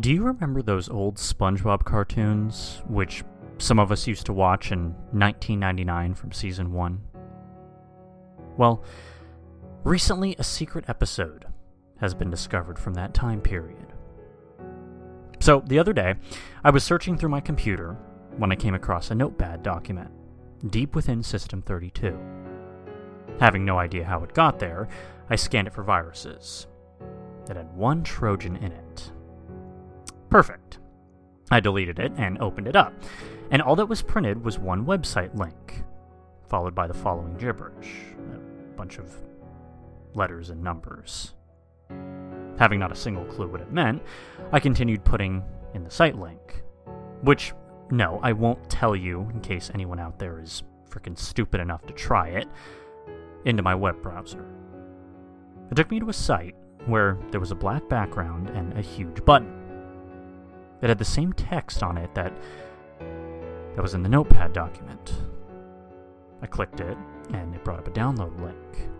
Do you remember those old SpongeBob cartoons, which some of us used to watch in 1999 from season 1? Well, recently a secret episode has been discovered from that time period. So, the other day, I was searching through my computer when I came across a notepad document deep within System 32. Having no idea how it got there, I scanned it for viruses. It had one Trojan in it. Perfect. I deleted it and opened it up, and all that was printed was one website link, followed by the following gibberish a bunch of letters and numbers. Having not a single clue what it meant, I continued putting in the site link. Which, no, I won't tell you in case anyone out there is freaking stupid enough to try it, into my web browser. It took me to a site where there was a black background and a huge button. It had the same text on it that that was in the notepad document. I clicked it, and it brought up a download link.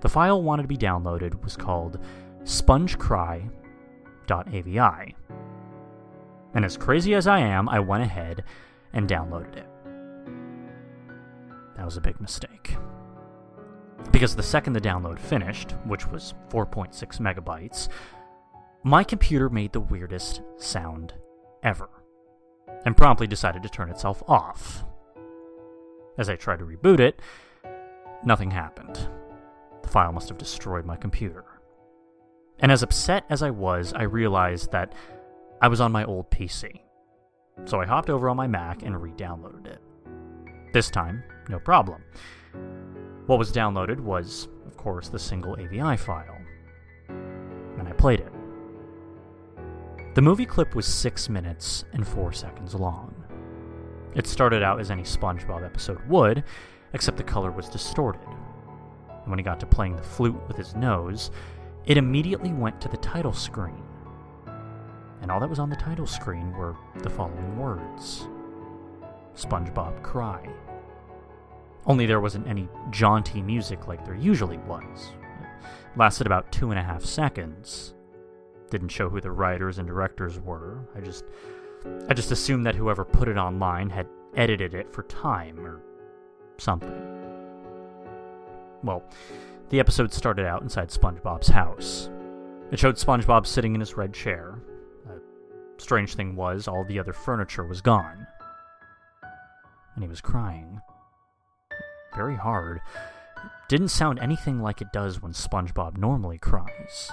The file wanted to be downloaded was called spongecry.avi. And as crazy as I am, I went ahead and downloaded it. That was a big mistake. Because the second the download finished, which was 4.6 megabytes, my computer made the weirdest sound ever, and promptly decided to turn itself off. As I tried to reboot it, nothing happened. The file must have destroyed my computer. And as upset as I was, I realized that I was on my old PC. So I hopped over on my Mac and re downloaded it. This time, no problem. What was downloaded was, of course, the single AVI file. And I played it. The movie clip was 6 minutes and 4 seconds long. It started out as any SpongeBob episode would, except the color was distorted. When he got to playing the flute with his nose, it immediately went to the title screen. And all that was on the title screen were the following words SpongeBob Cry. Only there wasn't any jaunty music like there usually was. It lasted about two and a half seconds. Didn't show who the writers and directors were. I just I just assumed that whoever put it online had edited it for time or something. Well, the episode started out inside SpongeBob's house. It showed SpongeBob sitting in his red chair. A strange thing was, all the other furniture was gone. And he was crying. Very hard. Didn't sound anything like it does when SpongeBob normally cries.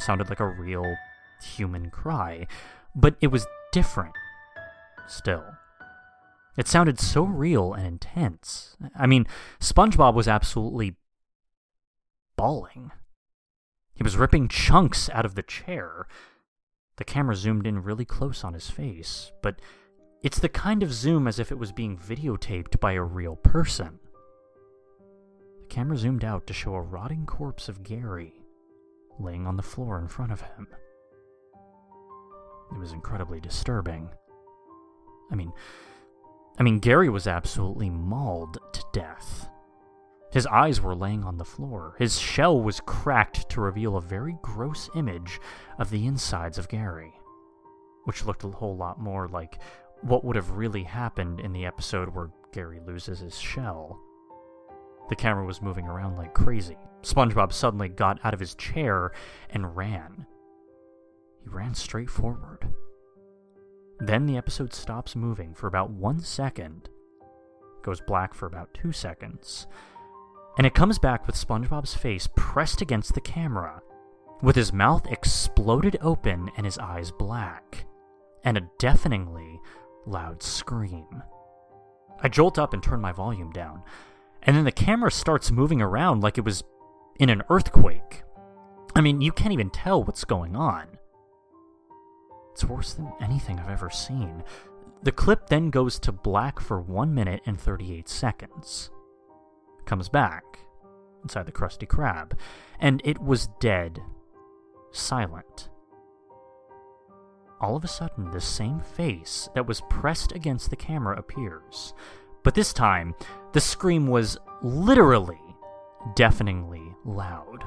Sounded like a real human cry, but it was different. Still. It sounded so real and intense. I mean, SpongeBob was absolutely bawling. He was ripping chunks out of the chair. The camera zoomed in really close on his face, but it's the kind of zoom as if it was being videotaped by a real person. The camera zoomed out to show a rotting corpse of Gary laying on the floor in front of him. It was incredibly disturbing. I mean, I mean Gary was absolutely mauled to death. His eyes were laying on the floor. His shell was cracked to reveal a very gross image of the insides of Gary, which looked a whole lot more like what would have really happened in the episode where Gary loses his shell. The camera was moving around like crazy. SpongeBob suddenly got out of his chair and ran. He ran straight forward. Then the episode stops moving for about one second, goes black for about two seconds, and it comes back with SpongeBob's face pressed against the camera, with his mouth exploded open and his eyes black, and a deafeningly loud scream. I jolt up and turn my volume down, and then the camera starts moving around like it was in an earthquake. I mean, you can't even tell what's going on. It's worse than anything I've ever seen. The clip then goes to black for 1 minute and 38 seconds comes back inside the Krusty Krab, and it was dead, silent. All of a sudden, the same face that was pressed against the camera appears, but this time, the scream was literally deafeningly loud.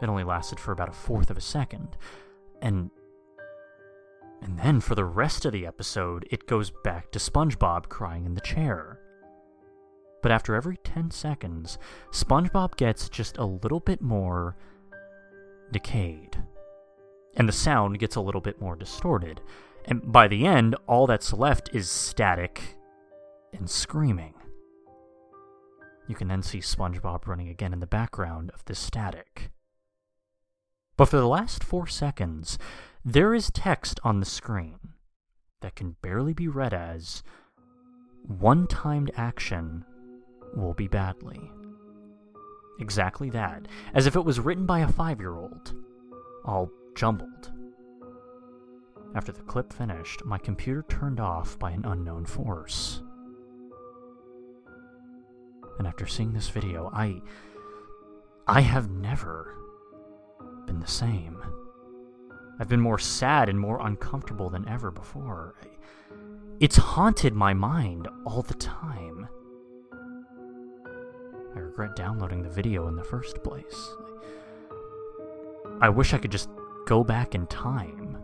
It only lasted for about a fourth of a second. And and then for the rest of the episode, it goes back to SpongeBob crying in the chair. But after every 10 seconds, SpongeBob gets just a little bit more decayed. And the sound gets a little bit more distorted. And by the end, all that's left is static and screaming. You can then see SpongeBob running again in the background of this static. But for the last four seconds, there is text on the screen that can barely be read as one timed action will be badly. Exactly that, as if it was written by a five year old, all jumbled. After the clip finished, my computer turned off by an unknown force. And after seeing this video, I. I have never been the same. I've been more sad and more uncomfortable than ever before. It's haunted my mind all the time. I regret downloading the video in the first place. I wish I could just go back in time